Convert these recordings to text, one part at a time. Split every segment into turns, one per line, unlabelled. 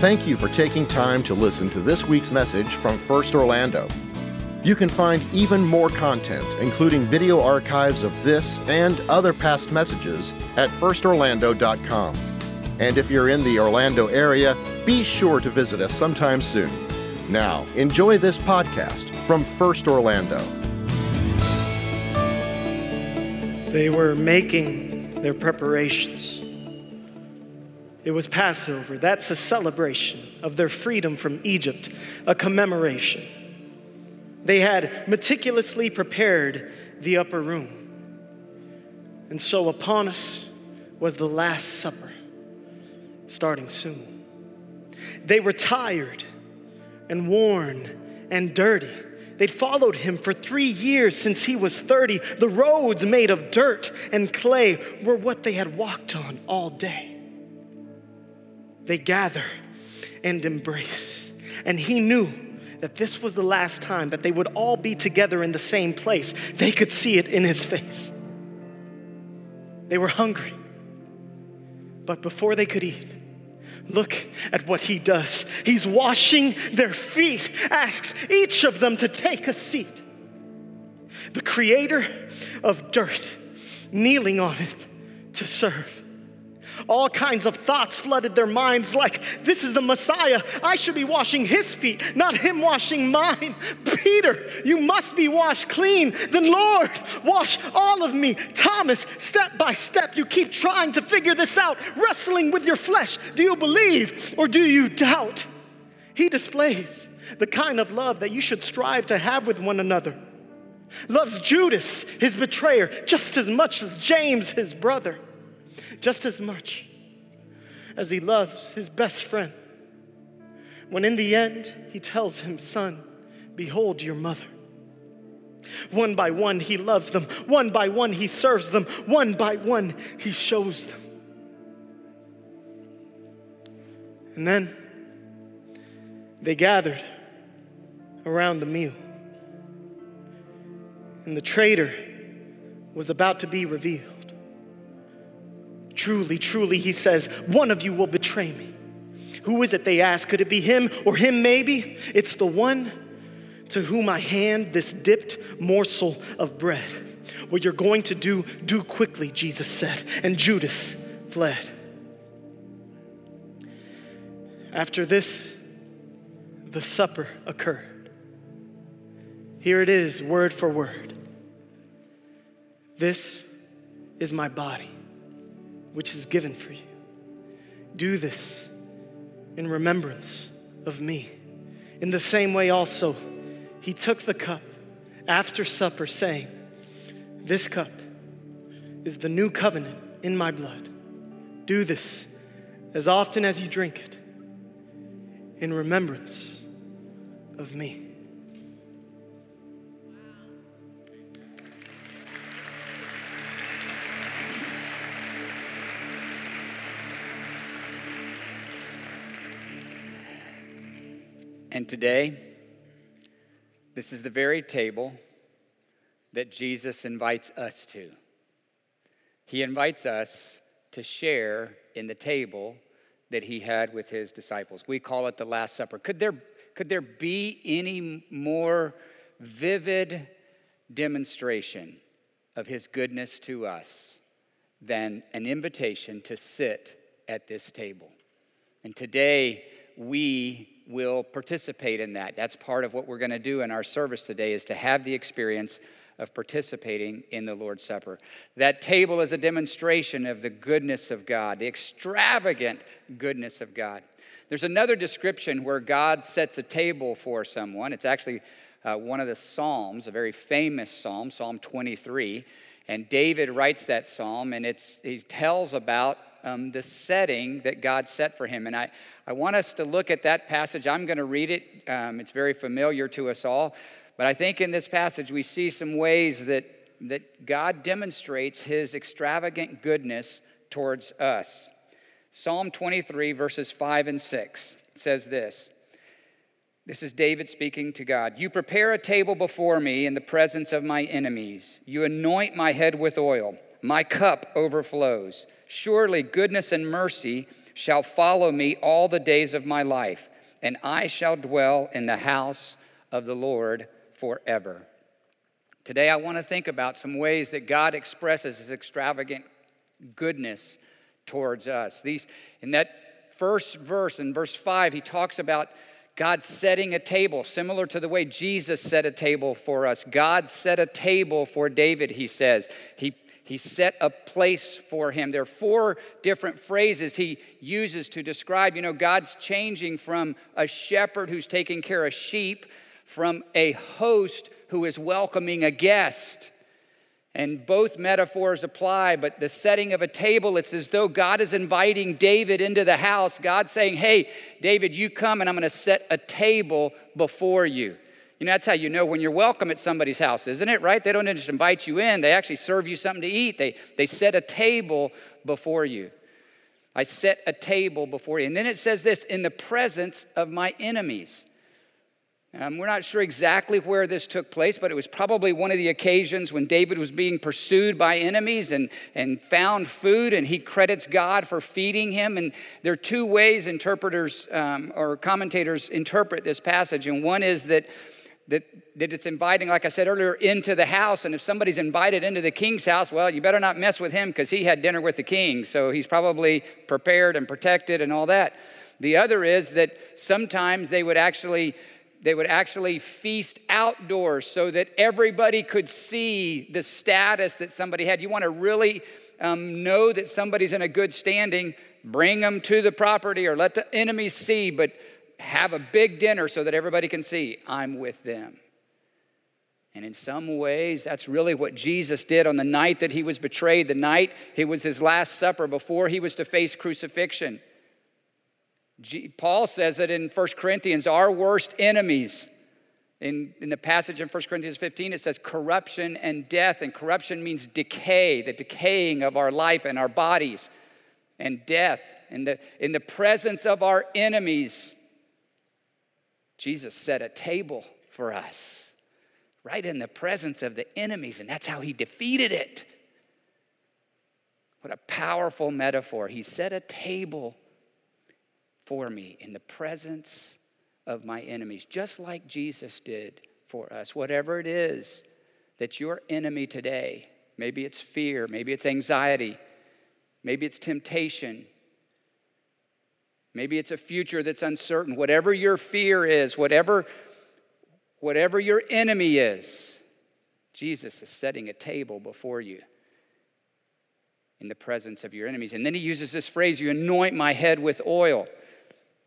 Thank you for taking time to listen to this week's message from First Orlando. You can find even more content, including video archives of this and other past messages, at firstorlando.com. And if you're in the Orlando area, be sure to visit us sometime soon. Now, enjoy this podcast from First Orlando.
They were making their preparations. It was Passover. That's a celebration of their freedom from Egypt, a commemoration. They had meticulously prepared the upper room. And so upon us was the Last Supper, starting soon. They were tired and worn and dirty. They'd followed him for three years since he was 30. The roads made of dirt and clay were what they had walked on all day they gather and embrace. And he knew that this was the last time that they would all be together in the same place. They could see it in his face. They were hungry. But before they could eat, look at what he does. He's washing their feet, asks each of them to take a seat. The creator of dirt kneeling on it to serve. All kinds of thoughts flooded their minds like, this is the Messiah. I should be washing his feet, not him washing mine. Peter, you must be washed clean. Then, Lord, wash all of me. Thomas, step by step, you keep trying to figure this out, wrestling with your flesh. Do you believe or do you doubt? He displays the kind of love that you should strive to have with one another. Loves Judas, his betrayer, just as much as James, his brother just as much as he loves his best friend. When in the end, he tells him, Son, behold your mother. One by one, he loves them. One by one, he serves them. One by one, he shows them. And then they gathered around the meal. And the traitor was about to be revealed. Truly, truly, he says, one of you will betray me. Who is it, they ask? Could it be him or him maybe? It's the one to whom I hand this dipped morsel of bread. What you're going to do, do quickly, Jesus said. And Judas fled. After this, the supper occurred. Here it is, word for word. This is my body which is given for you. Do this in remembrance of me. In the same way, also, he took the cup after supper, saying, This cup is the new covenant in my blood. Do this as often as you drink it in remembrance of me.
And today, this is the very table that Jesus invites us to. He invites us to share in the table that he had with his disciples. We call it the Last Supper. Could there, could there be any more vivid demonstration of his goodness to us than an invitation to sit at this table? And today, we will participate in that. That's part of what we're going to do in our service today is to have the experience of participating in the Lord's Supper. That table is a demonstration of the goodness of God, the extravagant goodness of God. There's another description where God sets a table for someone. It's actually uh, one of the Psalms, a very famous psalm, Psalm 23. And David writes that psalm, and it's, he tells about um, the setting that God set for him. And I, I want us to look at that passage. I'm going to read it, um, it's very familiar to us all. But I think in this passage we see some ways that, that God demonstrates his extravagant goodness towards us. Psalm 23, verses 5 and 6 says this. This is David speaking to God. You prepare a table before me in the presence of my enemies. You anoint my head with oil. My cup overflows. Surely goodness and mercy shall follow me all the days of my life, and I shall dwell in the house of the Lord forever. Today, I want to think about some ways that God expresses his extravagant goodness towards us. These, in that first verse, in verse 5, he talks about God setting a table, similar to the way Jesus set a table for us. God set a table for David, he says. He, he set a place for him. There are four different phrases he uses to describe, you know, God's changing from a shepherd who's taking care of sheep, from a host who is welcoming a guest. And both metaphors apply, but the setting of a table, it's as though God is inviting David into the house. God saying, Hey, David, you come and I'm going to set a table before you. You know, that's how you know when you're welcome at somebody's house, isn't it? Right? They don't just invite you in, they actually serve you something to eat. They, they set a table before you. I set a table before you. And then it says this in the presence of my enemies. Um, we're not sure exactly where this took place, but it was probably one of the occasions when David was being pursued by enemies and, and found food, and he credits God for feeding him. And there are two ways interpreters um, or commentators interpret this passage. And one is that, that, that it's inviting, like I said earlier, into the house. And if somebody's invited into the king's house, well, you better not mess with him because he had dinner with the king. So he's probably prepared and protected and all that. The other is that sometimes they would actually they would actually feast outdoors so that everybody could see the status that somebody had. You want to really um, know that somebody's in a good standing, bring them to the property or let the enemies see, but have a big dinner so that everybody can see I'm with them. And in some ways, that's really what Jesus did on the night that he was betrayed, the night it was his last supper before he was to face crucifixion. Paul says it in 1 Corinthians, our worst enemies. In, in the passage in 1 Corinthians 15, it says corruption and death. And corruption means decay, the decaying of our life and our bodies, and death. In the, in the presence of our enemies, Jesus set a table for us, right in the presence of the enemies, and that's how he defeated it. What a powerful metaphor. He set a table for me in the presence of my enemies, just like Jesus did for us. Whatever it is that your enemy today, maybe it's fear, maybe it's anxiety, maybe it's temptation, maybe it's a future that's uncertain, whatever your fear is, whatever, whatever your enemy is, Jesus is setting a table before you in the presence of your enemies. And then he uses this phrase, you anoint my head with oil.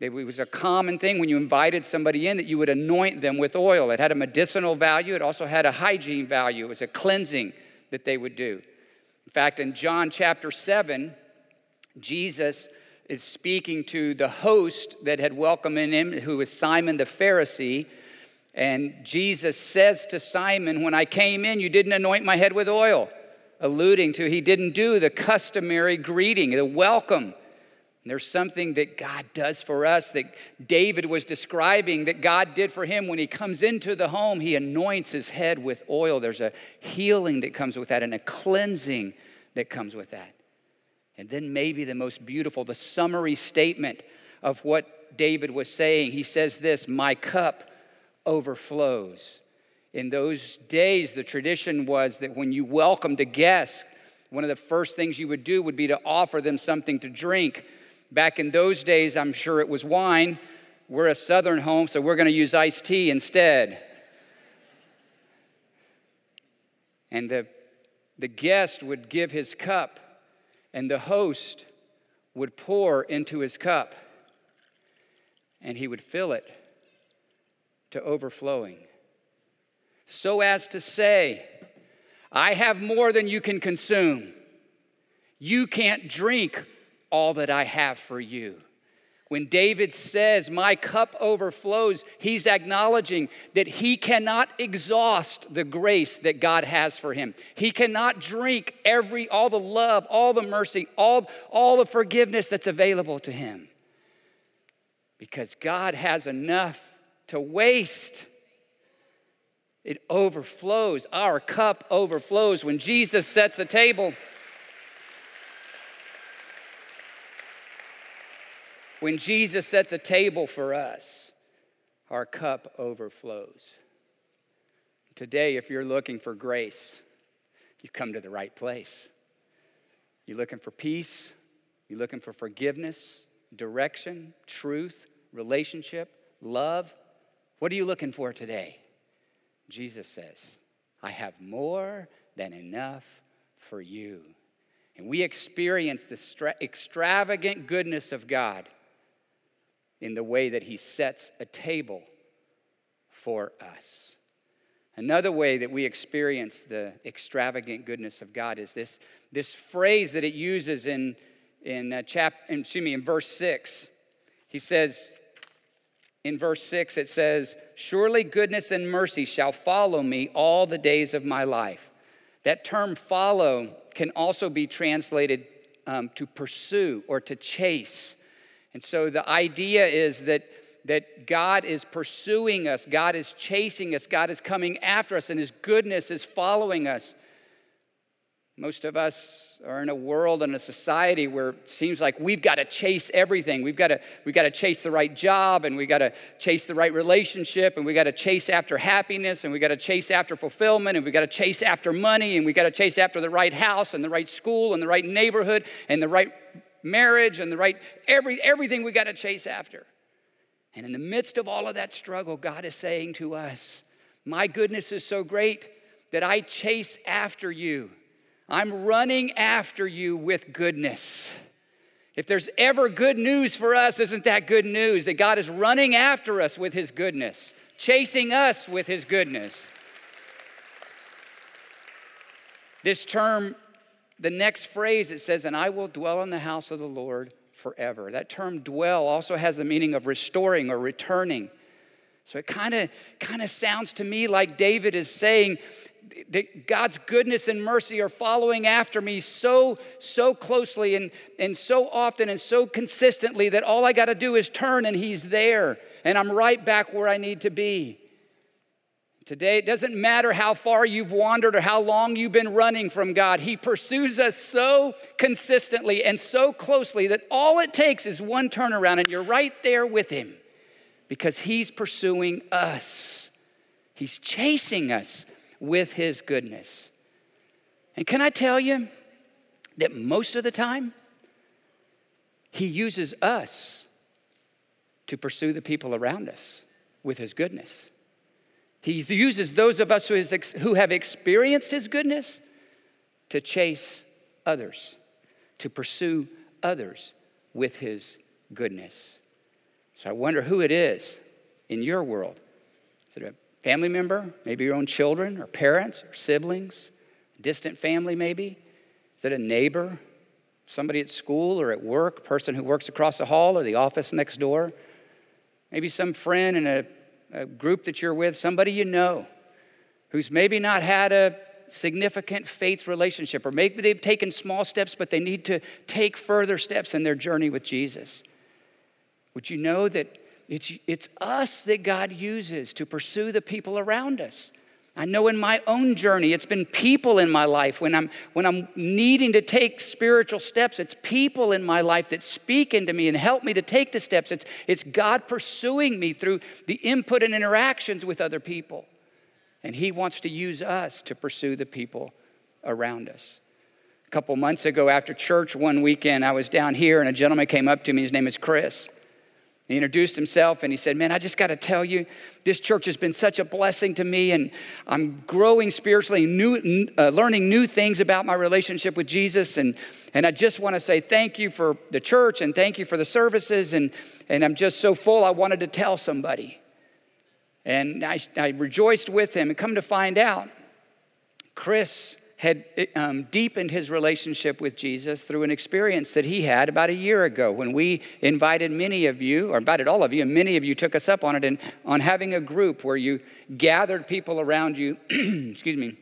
It was a common thing when you invited somebody in that you would anoint them with oil. It had a medicinal value, it also had a hygiene value. It was a cleansing that they would do. In fact, in John chapter 7, Jesus is speaking to the host that had welcomed him, who was Simon the Pharisee. And Jesus says to Simon, When I came in, you didn't anoint my head with oil, alluding to he didn't do the customary greeting, the welcome there's something that God does for us that David was describing that God did for him when he comes into the home. He anoints his head with oil. There's a healing that comes with that and a cleansing that comes with that. And then, maybe the most beautiful, the summary statement of what David was saying. He says this My cup overflows. In those days, the tradition was that when you welcomed a guest, one of the first things you would do would be to offer them something to drink Back in those days, I'm sure it was wine. We're a southern home, so we're going to use iced tea instead. And the, the guest would give his cup, and the host would pour into his cup, and he would fill it to overflowing. So as to say, I have more than you can consume. You can't drink all that I have for you. When David says, My cup overflows, he's acknowledging that he cannot exhaust the grace that God has for him. He cannot drink every, all the love, all the mercy, all, all the forgiveness that's available to him. Because God has enough to waste. It overflows. Our cup overflows. When Jesus sets a table, when Jesus sets a table for us, our cup overflows. Today, if you're looking for grace, you've come to the right place. You're looking for peace, you're looking for forgiveness, direction, truth, relationship, love. What are you looking for today? Jesus says, I have more than enough for you. And we experience the extravagant goodness of God in the way that He sets a table for us. Another way that we experience the extravagant goodness of God is this, this phrase that it uses in, in, uh, chap, excuse me, in verse 6. He says, in verse 6, it says, Surely goodness and mercy shall follow me all the days of my life. That term follow can also be translated um, to pursue or to chase. And so the idea is that, that God is pursuing us, God is chasing us, God is coming after us, and His goodness is following us. Most of us are in a world and a society where it seems like we've got to chase everything. We've got to, we've got to chase the right job, and we've got to chase the right relationship, and we've got to chase after happiness, and we've got to chase after fulfillment, and we've got to chase after money, and we've got to chase after the right house, and the right school, and the right neighborhood, and the right marriage, and the right every, everything we got to chase after. And in the midst of all of that struggle, God is saying to us, My goodness is so great that I chase after you. I'm running after you with goodness. If there's ever good news for us, isn't that good news? That God is running after us with His goodness, chasing us with His goodness. This term, the next phrase, it says, And I will dwell in the house of the Lord forever. That term dwell also has the meaning of restoring or returning. So it kind of kind of sounds to me like David is saying, that God's goodness and mercy are following after me so, so closely and, and so often and so consistently that all I got to do is turn and He's there and I'm right back where I need to be. Today, it doesn't matter how far you've wandered or how long you've been running from God. He pursues us so consistently and so closely that all it takes is one turnaround and you're right there with Him because He's pursuing us. He's chasing us with his goodness. And can I tell you that most of the time, he uses us to pursue the people around us with his goodness. He uses those of us who, is, who have experienced his goodness to chase others, to pursue others with his goodness. So I wonder who it is in your world. Is it a family member, maybe your own children or parents or siblings, distant family maybe? Is it a neighbor, somebody at school or at work, person who works across the hall or the office next door? Maybe some friend in a, a group that you're with, somebody you know who's maybe not had a significant faith relationship, or maybe they've taken small steps, but they need to take further steps in their journey with Jesus. Would you know that it's, it's us that God uses to pursue the people around us. I know in my own journey, it's been people in my life when I'm, when I'm needing to take spiritual steps. It's people in my life that speak into me and help me to take the steps. It's, it's God pursuing me through the input and interactions with other people. And He wants to use us to pursue the people around us. A couple months ago, after church one weekend, I was down here and a gentleman came up to me. His name is Chris. He introduced himself and he said, Man, I just got to tell you, this church has been such a blessing to me, and I'm growing spiritually, new, uh, learning new things about my relationship with Jesus. And, and I just want to say thank you for the church and thank you for the services. And, and I'm just so full, I wanted to tell somebody. And I, I rejoiced with him, and come to find out, Chris had um, deepened his relationship with Jesus through an experience that he had about a year ago when we invited many of you, or invited all of you, and many of you took us up on it, and on having a group where you gathered people around you, excuse me,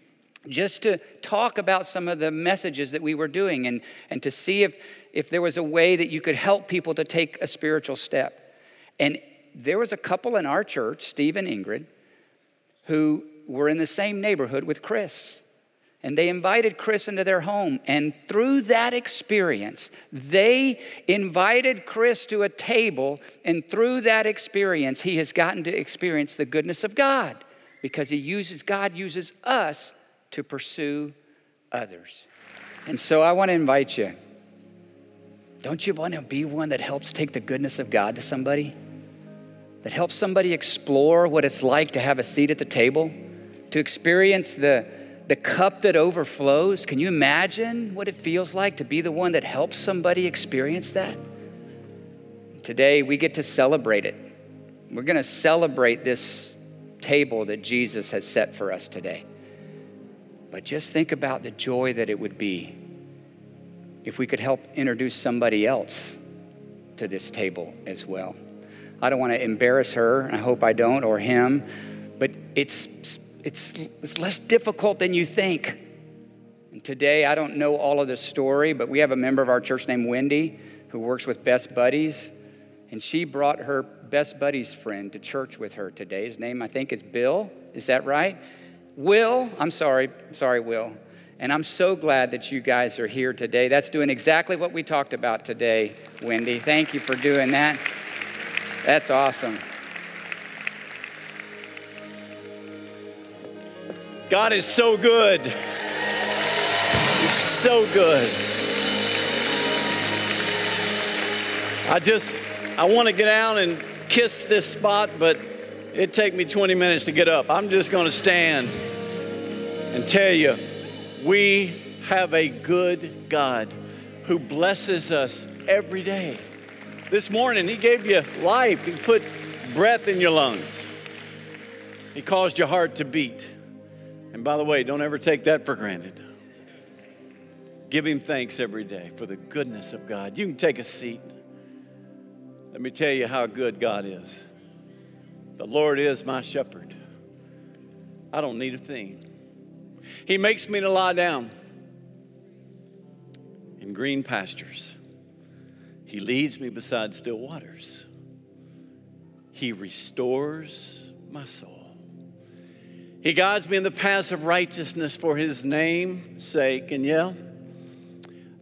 just to talk about some of the messages that we were doing and, and to see if, if there was a way that you could help people to take a spiritual step. And there was a couple in our church, Steve and Ingrid, who were in the same neighborhood with Chris. And they invited Chris into their home. And through that experience, they invited Chris to a table. And through that experience, he has gotten to experience the goodness of God because he uses, God uses us to pursue others. And so I want to invite you. Don't you want to be one that helps take the goodness of God to somebody? That helps somebody explore what it's like to have a seat at the table, to experience the the cup that overflows. Can you imagine what it feels like to be the one that helps somebody experience that? Today, we get to celebrate it. We're going to celebrate this table that Jesus has set for us today. But just think about the joy that it would be if we could help introduce somebody else to this table as well. I don't want to embarrass her, I hope I don't, or him, but it's it's, it's less difficult than you think. And today, I don't know all of the story, but we have a member of our church named Wendy who works with Best Buddies. And she brought her Best Buddies friend to church with her today. His name, I think, is Bill. Is that right? Will, I'm sorry, sorry, Will. And I'm so glad that you guys are here today. That's doing exactly what we talked about today, Wendy. Thank you for doing that. That's awesome.
God is so good. He's so good. I just, I want to get down and kiss this spot, but it'd take me 20 minutes to get up. I'm just going to stand and tell you, we have a good God who blesses us every day. This morning, He gave you life, He put breath in your lungs, He caused your heart to beat. And by the way, don't ever take that for granted. Give Him thanks every day for the goodness of God. You can take a seat. Let me tell you how good God is. The Lord is my shepherd. I don't need a thing. He makes me to lie down in green pastures. He leads me beside still waters. He restores my soul. He guides me in the paths of righteousness for his name's sake. And yeah,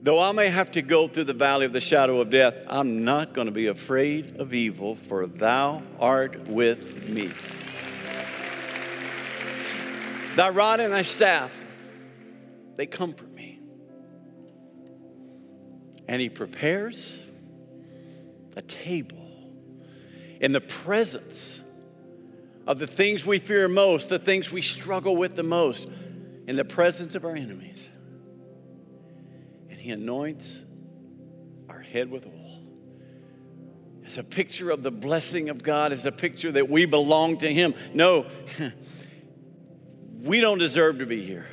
though I may have to go through the valley of the shadow of death, I'm not going to be afraid of evil, for thou art with me. Thy rod and thy staff, they comfort me. And he prepares a table in the presence of the things we fear most, the things we struggle with the most, in the presence of our enemies. And He anoints our head with oil. As a picture of the blessing of God, as a picture that we belong to Him. No, we don't deserve to be here,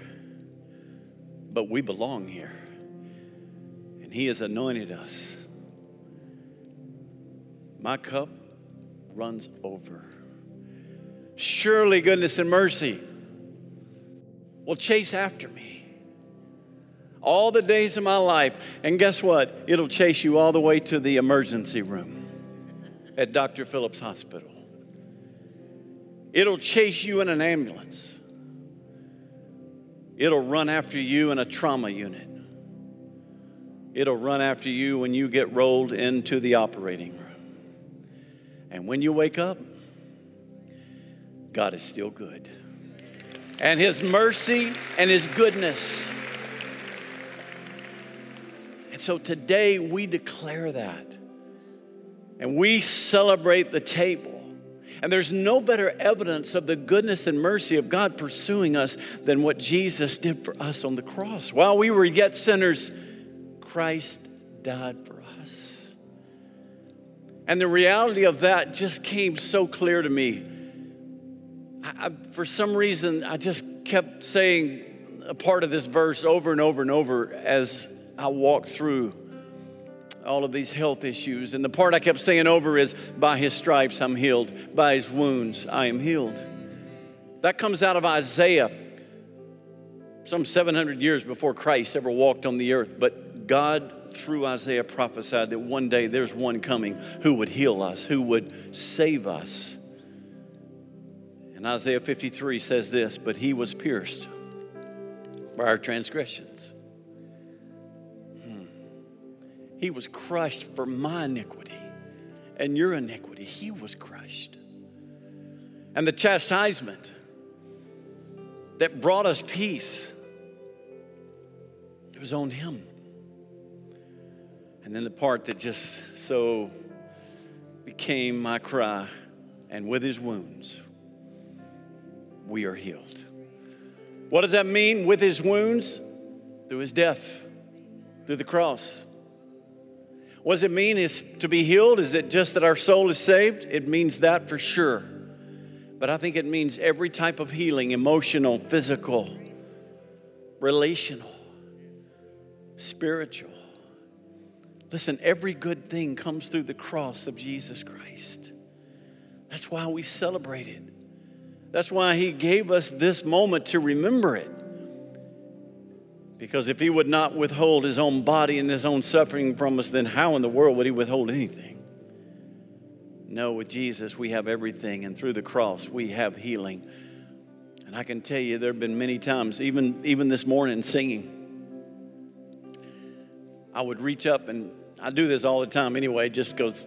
but we belong here. And He has anointed us. My cup runs over. Surely goodness and mercy will chase after me all the days of my life. And guess what? It'll chase you all the way to the emergency room at Dr. Phillips Hospital. It'll chase you in an ambulance. It'll run after you in a trauma unit. It'll run after you when you get rolled into the operating room. And when you wake up, God is still good. And His mercy and His goodness. And so today we declare that. And we celebrate the table. And there's no better evidence of the goodness and mercy of God pursuing us than what Jesus did for us on the cross. While we were yet sinners, Christ died for us. And the reality of that just came so clear to me I, for some reason, I just kept saying a part of this verse over and over and over as I walked through all of these health issues. And the part I kept saying over is, By his stripes I'm healed, by his wounds I am healed. That comes out of Isaiah, some 700 years before Christ ever walked on the earth. But God, through Isaiah, prophesied that one day there's one coming who would heal us, who would save us. And Isaiah 53 says this But he was pierced by our transgressions. Hmm. He was crushed for my iniquity and your iniquity. He was crushed. And the chastisement that brought us peace, it was on him. And then the part that just so became my cry, and with his wounds, we are healed. What does that mean? With his wounds, through his death, through the cross. What does it mean is to be healed? Is it just that our soul is saved? It means that for sure. But I think it means every type of healing emotional, physical, relational, spiritual. Listen, every good thing comes through the cross of Jesus Christ. That's why we celebrate it. That's why He gave us this moment to remember it. Because if He would not withhold His own body and His own suffering from us, then how in the world would He withhold anything? No, with Jesus, we have everything, and through the cross, we have healing. And I can tell you, there have been many times, even, even this morning, singing. I would reach up, and I do this all the time anyway, just because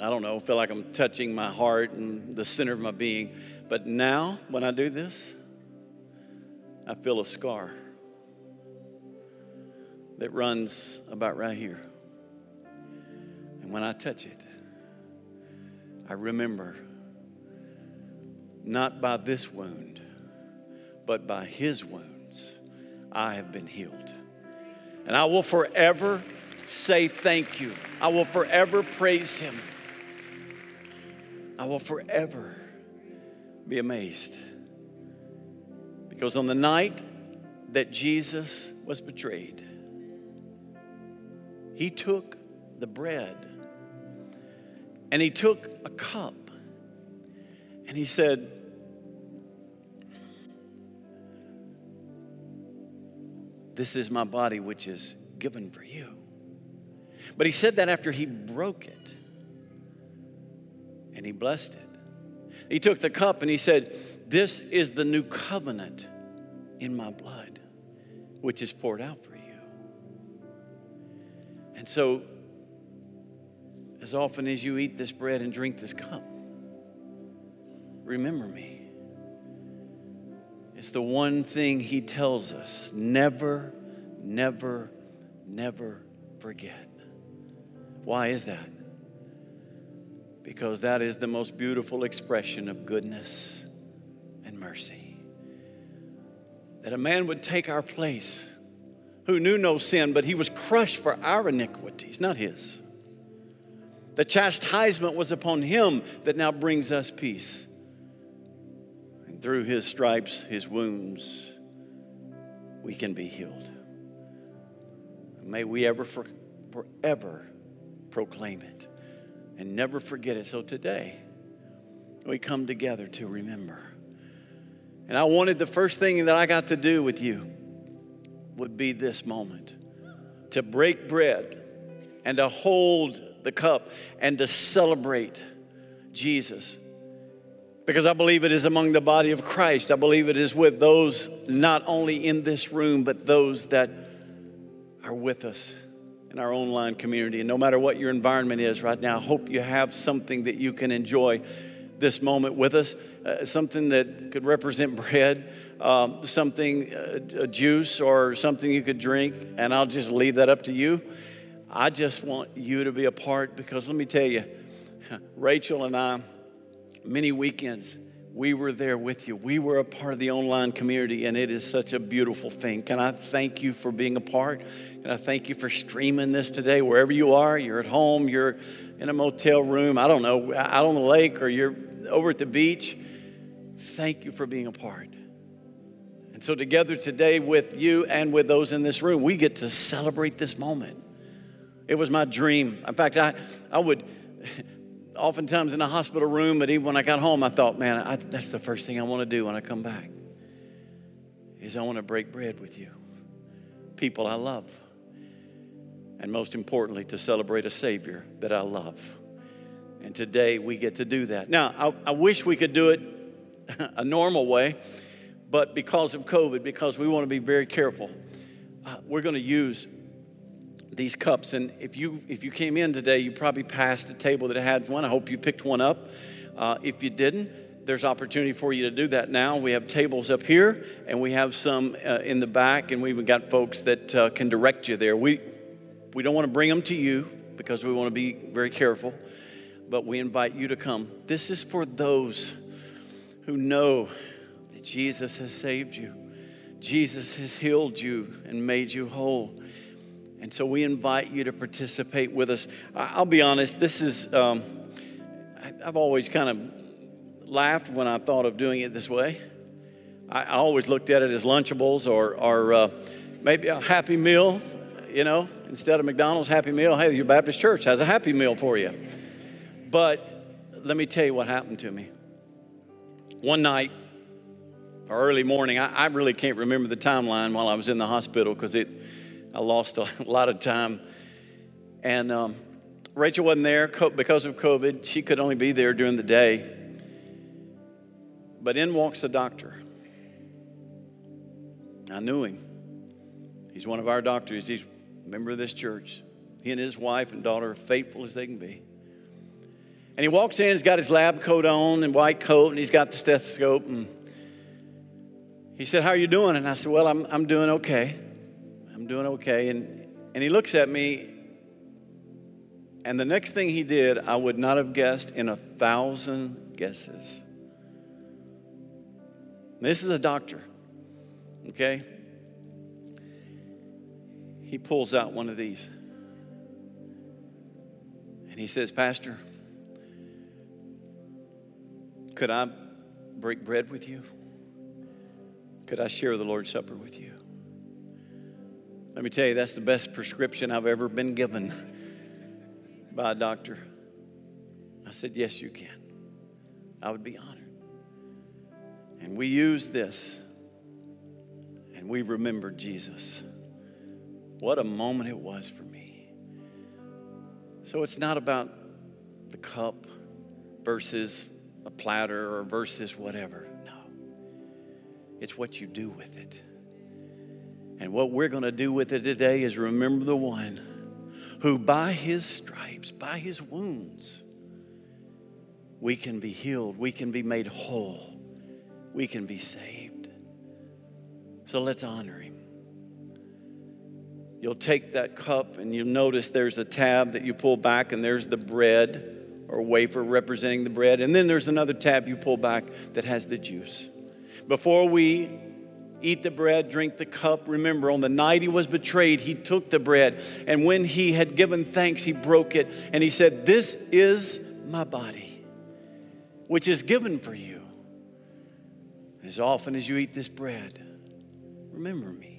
I don't know, feel like I'm touching my heart and the center of my being. But now, when I do this, I feel a scar that runs about right here. And when I touch it, I remember not by this wound, but by his wounds, I have been healed. And I will forever say thank you. I will forever praise him. I will forever be amazed. Because on the night that Jesus was betrayed, he took the bread and he took a cup and he said, This is my body, which is given for you. But he said that after he broke it and he blessed it. He took the cup and he said, This is the new covenant in my blood, which is poured out for you. And so, as often as you eat this bread and drink this cup, remember me. It's the one thing he tells us never, never, never forget. Why is that? Because that is the most beautiful expression of goodness and mercy. That a man would take our place who knew no sin, but he was crushed for our iniquities, not his. The chastisement was upon him that now brings us peace. And through his stripes, his wounds, we can be healed. May we ever, for, forever proclaim it and never forget it. So today, we come together to remember. And I wanted the first thing that I got to do with you would be this moment to break bread and to hold the cup and to celebrate Jesus. Because I believe it is among the body of Christ. I believe it is with those not only in this room, but those that are with us in our online community. And no matter what your environment is right now, I hope you have something that you can enjoy this moment with us. Uh, something that could represent bread, um, something, uh, a juice, or something you could drink. And I'll just leave that up to you. I just want you to be a part because let me tell you, Rachel and I, many weekends, we were there with you. We were a part of the online community, and it is such a beautiful thing. Can I thank you for being a part? Can I thank you for streaming this today, wherever you are? You're at home, you're in a motel room, I don't know, out on the lake, or you're over at the beach. Thank you for being a part. And so, together today with you and with those in this room, we get to celebrate this moment. It was my dream. In fact, I, I would oftentimes in a hospital room, but even when I got home, I thought, man, I, that's the first thing I want to do when I come back is I want to break bread with you, people I love, and most importantly, to celebrate a Savior that I love. And today we get to do that. Now, I, I wish we could do it a normal way, But because of COVID, because we want to be very careful, uh, we're going to use these cups. And if you if you came in today, you probably passed a table that had one. I hope you picked one up. Uh, if you didn't, there's opportunity for you to do that now. We have tables up here, and we have some uh, in the back, and we've even got folks that uh, can direct you there. We we don't want to bring them to you because we want to be very careful, but we invite you to come. This is for those who know that Jesus has saved you. Jesus has healed you and made you whole. And so we invite you to participate with us. I'll be honest, this is, um, I've always kind of laughed when I thought of doing it this way. I, always looked at it as Lunchables or, or uh, maybe a Happy Meal, you know, instead of McDonald's Happy Meal. Hey, your Baptist church has a Happy Meal for you. But let me tell you what happened to me. One night, or early morning, I, I really can't remember the timeline while I was in the hospital because it I lost a lot of time. And um, Rachel wasn't there because of COVID. She could only be there during the day. But in walks the doctor. I knew him. He's one of our doctors. He's a member of this church. He and his wife and daughter are faithful as they can be. And he walks in, he's got his lab coat on and white coat, and he's got the stethoscope. And he said, How are you doing? And I said, Well, I'm, I'm doing okay. I'm doing okay. And, and he looks at me, and the next thing he did, I would not have guessed in a thousand guesses. This is a doctor, okay? He pulls out one of these. And he says, Pastor, could I break bread with you? Could I share the Lord's Supper with you? Let me tell you, that's the best prescription I've ever been given by a doctor. I said, Yes, you can. I would be honored. And we use this and we remembered Jesus. What a moment it was for me. So it's not about the cup versus a platter or versus whatever. No. It's what you do with it. And what we're going to do with it today is remember the one who, by his stripes, by his wounds, we can be healed, we can be made whole, we can be saved. So let's honor him. You'll take that cup and you'll notice there's a tab that you pull back, and there's the bread or wafer representing the bread. And then there's another tab you pull back that has the juice. Before we eat the bread, drink the cup. Remember, on the night he was betrayed, he took the bread, and when he had given thanks, he broke it, and he said, This is my body, which is given for you. As often as you eat this bread, remember me.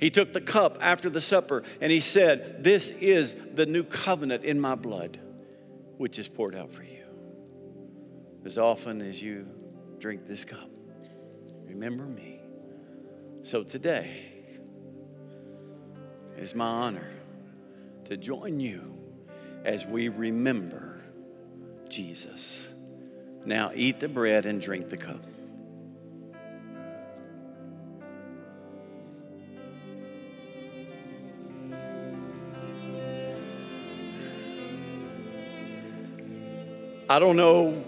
He took the cup after the supper and he said, This is the new covenant in my blood, which is poured out for you. As often as you drink this cup, remember me. So today is my honor to join you as we remember Jesus. Now eat the bread and drink the cup. I don't know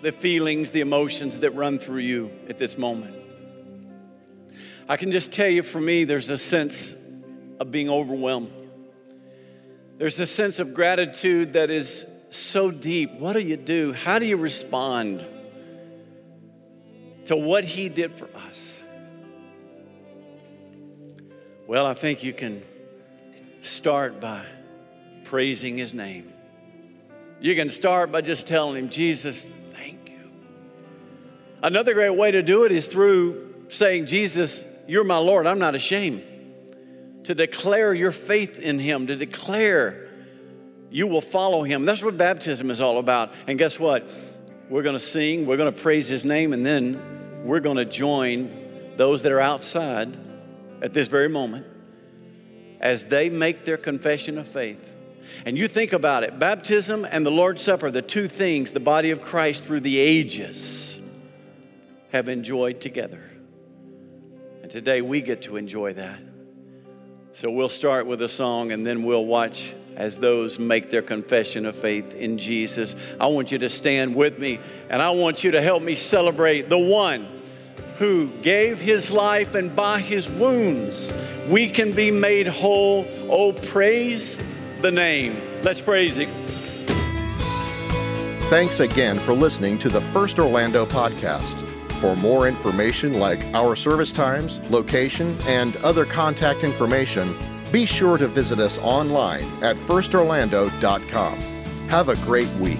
the feelings, the emotions that run through you at this moment. I can just tell you for me, there's a sense of being overwhelmed. There's a sense of gratitude that is so deep. What do you do? How do you respond to what He did for us? Well, I think you can start by praising His name. You can start by just telling Him, Jesus, thank you. Another great way to do it is through saying, Jesus, you're my Lord. I'm not ashamed. To declare your faith in Him, to declare you will follow Him. That's what baptism is all about. And guess what? We're going to sing, we're going to praise His name, and then we're going to join those that are outside at this very moment as they make their confession of faith. And you think about it baptism and the Lord's Supper, the two things the body of Christ through the ages have enjoyed together. And today we get to enjoy that. So we'll start with a song and then we'll watch as those make their confession of faith in Jesus. I want you to stand with me and I want you to help me celebrate the one who gave his life, and by his wounds we can be made whole. Oh, praise the name. Let's praise him.
Thanks again for listening to the First Orlando podcast. For more information like our service times, location, and other contact information, be sure to visit us online at firstorlando.com. Have a great week.